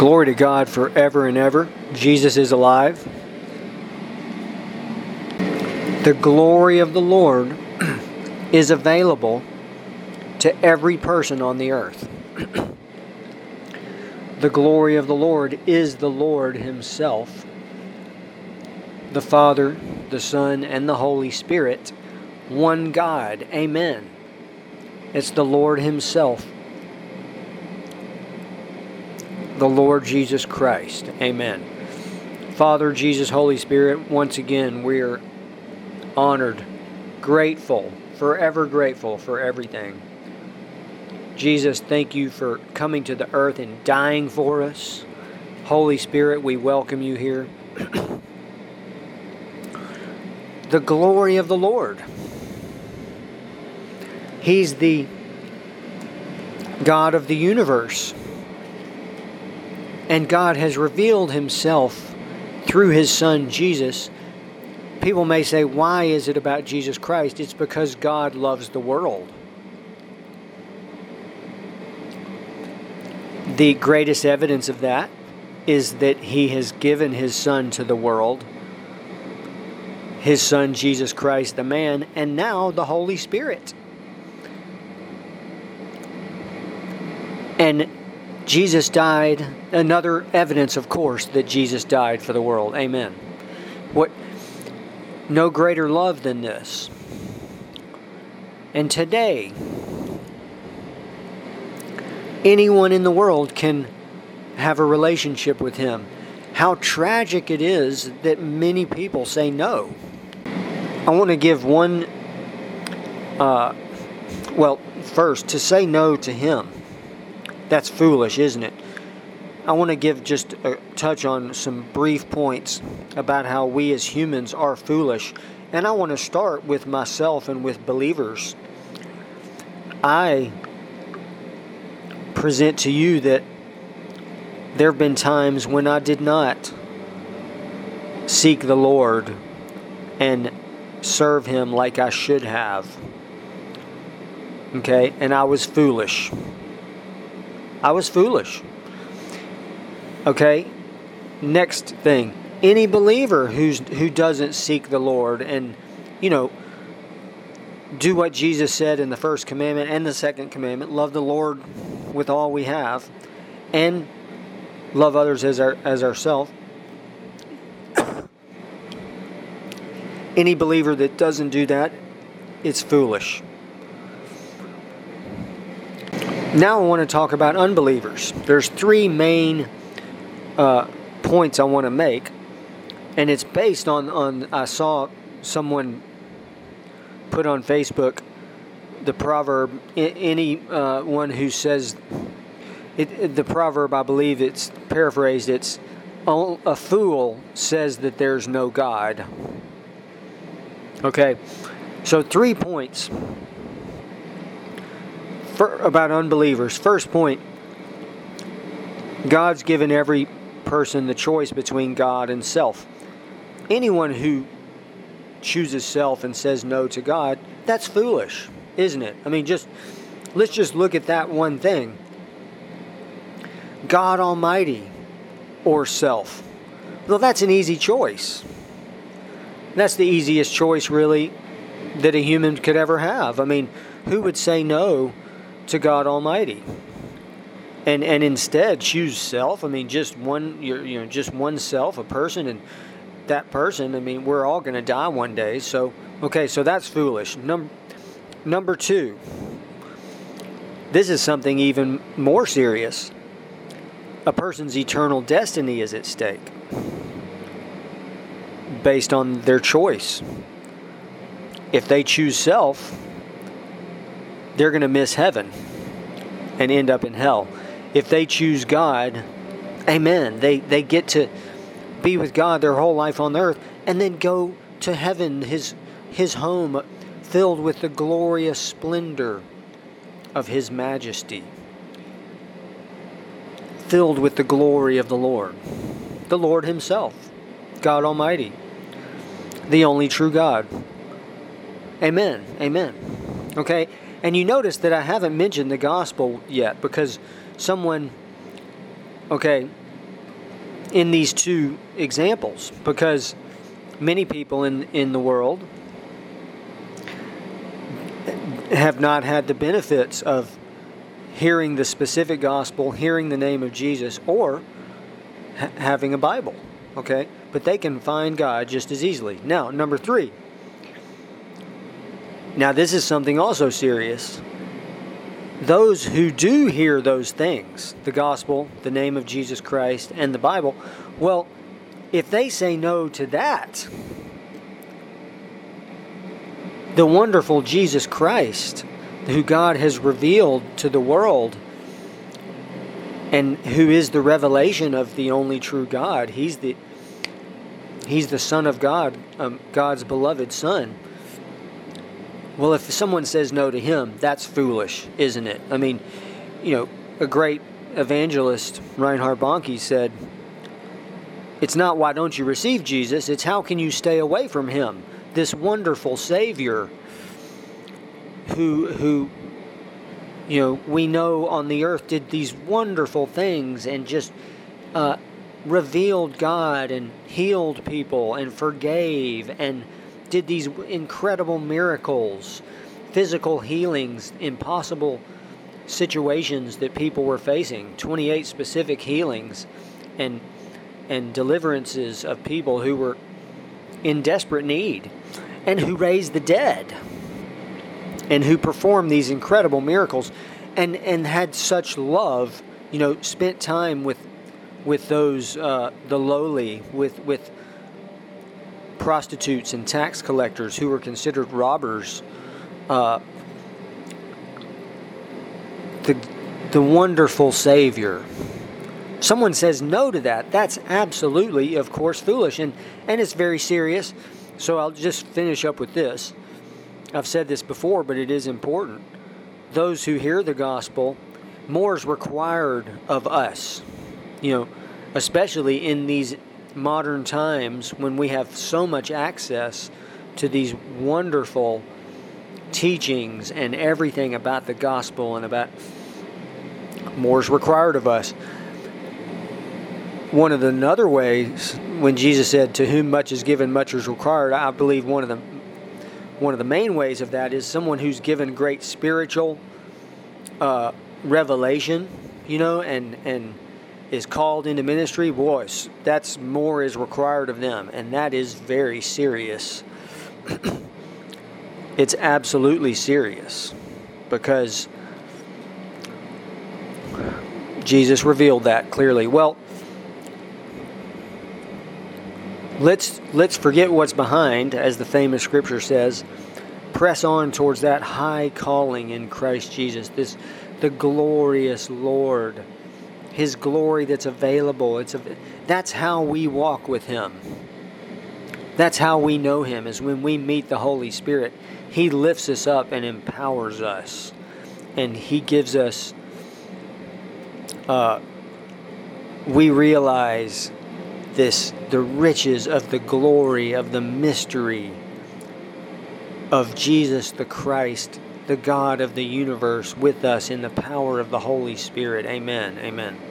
Glory to God forever and ever. Jesus is alive. The glory of the Lord is available to every person on the earth. the glory of the Lord is the Lord Himself, the Father, the Son, and the Holy Spirit, one God. Amen. It's the Lord Himself, the Lord Jesus Christ. Amen. Father, Jesus, Holy Spirit, once again, we are honored, grateful, forever grateful for everything. Jesus, thank you for coming to the earth and dying for us. Holy Spirit, we welcome you here. the glory of the Lord. He's the God of the universe. And God has revealed himself through his Son Jesus. People may say, why is it about Jesus Christ? It's because God loves the world. The greatest evidence of that is that he has given his Son to the world, his Son Jesus Christ, the man, and now the Holy Spirit. And Jesus died, another evidence, of course, that Jesus died for the world. Amen. What no greater love than this. And today, anyone in the world can have a relationship with him. How tragic it is that many people say no. I want to give one, uh, well, first, to say no to him that's foolish, isn't it? I want to give just a touch on some brief points about how we as humans are foolish. And I want to start with myself and with believers. I present to you that there have been times when I did not seek the Lord and serve Him like I should have. Okay? And I was foolish. I was foolish. Okay? Next thing. Any believer who's who doesn't seek the Lord and, you know, do what Jesus said in the first commandment and the second commandment, love the Lord with all we have, and love others as our as ourselves. Any believer that doesn't do that, it's foolish. Now I want to talk about unbelievers. There's three main uh, points I want to make, and it's based on on I saw someone put on Facebook the proverb. Any uh, one who says it, the proverb, I believe it's paraphrased. It's a fool says that there's no God. Okay, so three points for, about unbelievers. First point God's given every person the choice between God and self. Anyone who chooses self and says no to God, that's foolish, isn't it? I mean, just let's just look at that one thing God Almighty or self. Well, that's an easy choice. That's the easiest choice, really, that a human could ever have. I mean, who would say no to God Almighty. And and instead choose self. I mean, just one you know just one self, a person, and that person. I mean, we're all going to die one day. So okay, so that's foolish. Number number two. This is something even more serious. A person's eternal destiny is at stake based on their choice. If they choose self, they're going to miss heaven and end up in hell. If they choose God, amen. They they get to be with God their whole life on earth and then go to heaven, his his home filled with the glorious splendor of his majesty. Filled with the glory of the Lord. The Lord himself, God Almighty, the only true God. Amen. Amen. Okay? And you notice that I haven't mentioned the gospel yet because someone, okay, in these two examples because many people in, in the world have not had the benefits of hearing the specific gospel, hearing the name of Jesus, or ha- having a Bible. Okay? But they can find God just as easily. Now, number three. Now, this is something also serious. Those who do hear those things, the gospel, the name of Jesus Christ, and the Bible, well, if they say no to that, the wonderful Jesus Christ, who God has revealed to the world and who is the revelation of the only true God. He's the He's the Son of God, um, God's beloved Son. Well, if someone says no to him, that's foolish, isn't it? I mean, you know, a great evangelist, Reinhard Bonnke, said, It's not why don't you receive Jesus, it's how can you stay away from him? This wonderful Savior who, who you know, we know on the earth did these wonderful things and just uh, revealed God and healed people and forgave and did these incredible miracles, physical healings, impossible situations that people were facing 28 specific healings and and deliverances of people who were in desperate need and who raised the dead and who performed these incredible miracles and and had such love you know spent time with with those uh, the lowly with with prostitutes and tax collectors who were considered robbers uh, the the wonderful savior someone says no to that that's absolutely of course foolish and and it's very serious so I'll just finish up with this I've said this before, but it is important. Those who hear the gospel, more is required of us. You know, especially in these modern times when we have so much access to these wonderful teachings and everything about the gospel and about more is required of us. One of the other ways when Jesus said, To whom much is given, much is required, I believe one of the one of the main ways of that is someone who's given great spiritual uh, revelation, you know, and and is called into ministry. Boys, that's more is required of them, and that is very serious. it's absolutely serious because Jesus revealed that clearly. Well, let's let's forget what's behind as the famous scripture says press on towards that high calling in Christ Jesus this the glorious Lord his glory that's available. It's a, that's how we walk with him. That's how we know him is when we meet the Holy Spirit. He lifts us up and empowers us. And he gives us uh, we realize this the riches of the glory of the mystery of Jesus the Christ, the God of the universe, with us in the power of the Holy Spirit. Amen. Amen.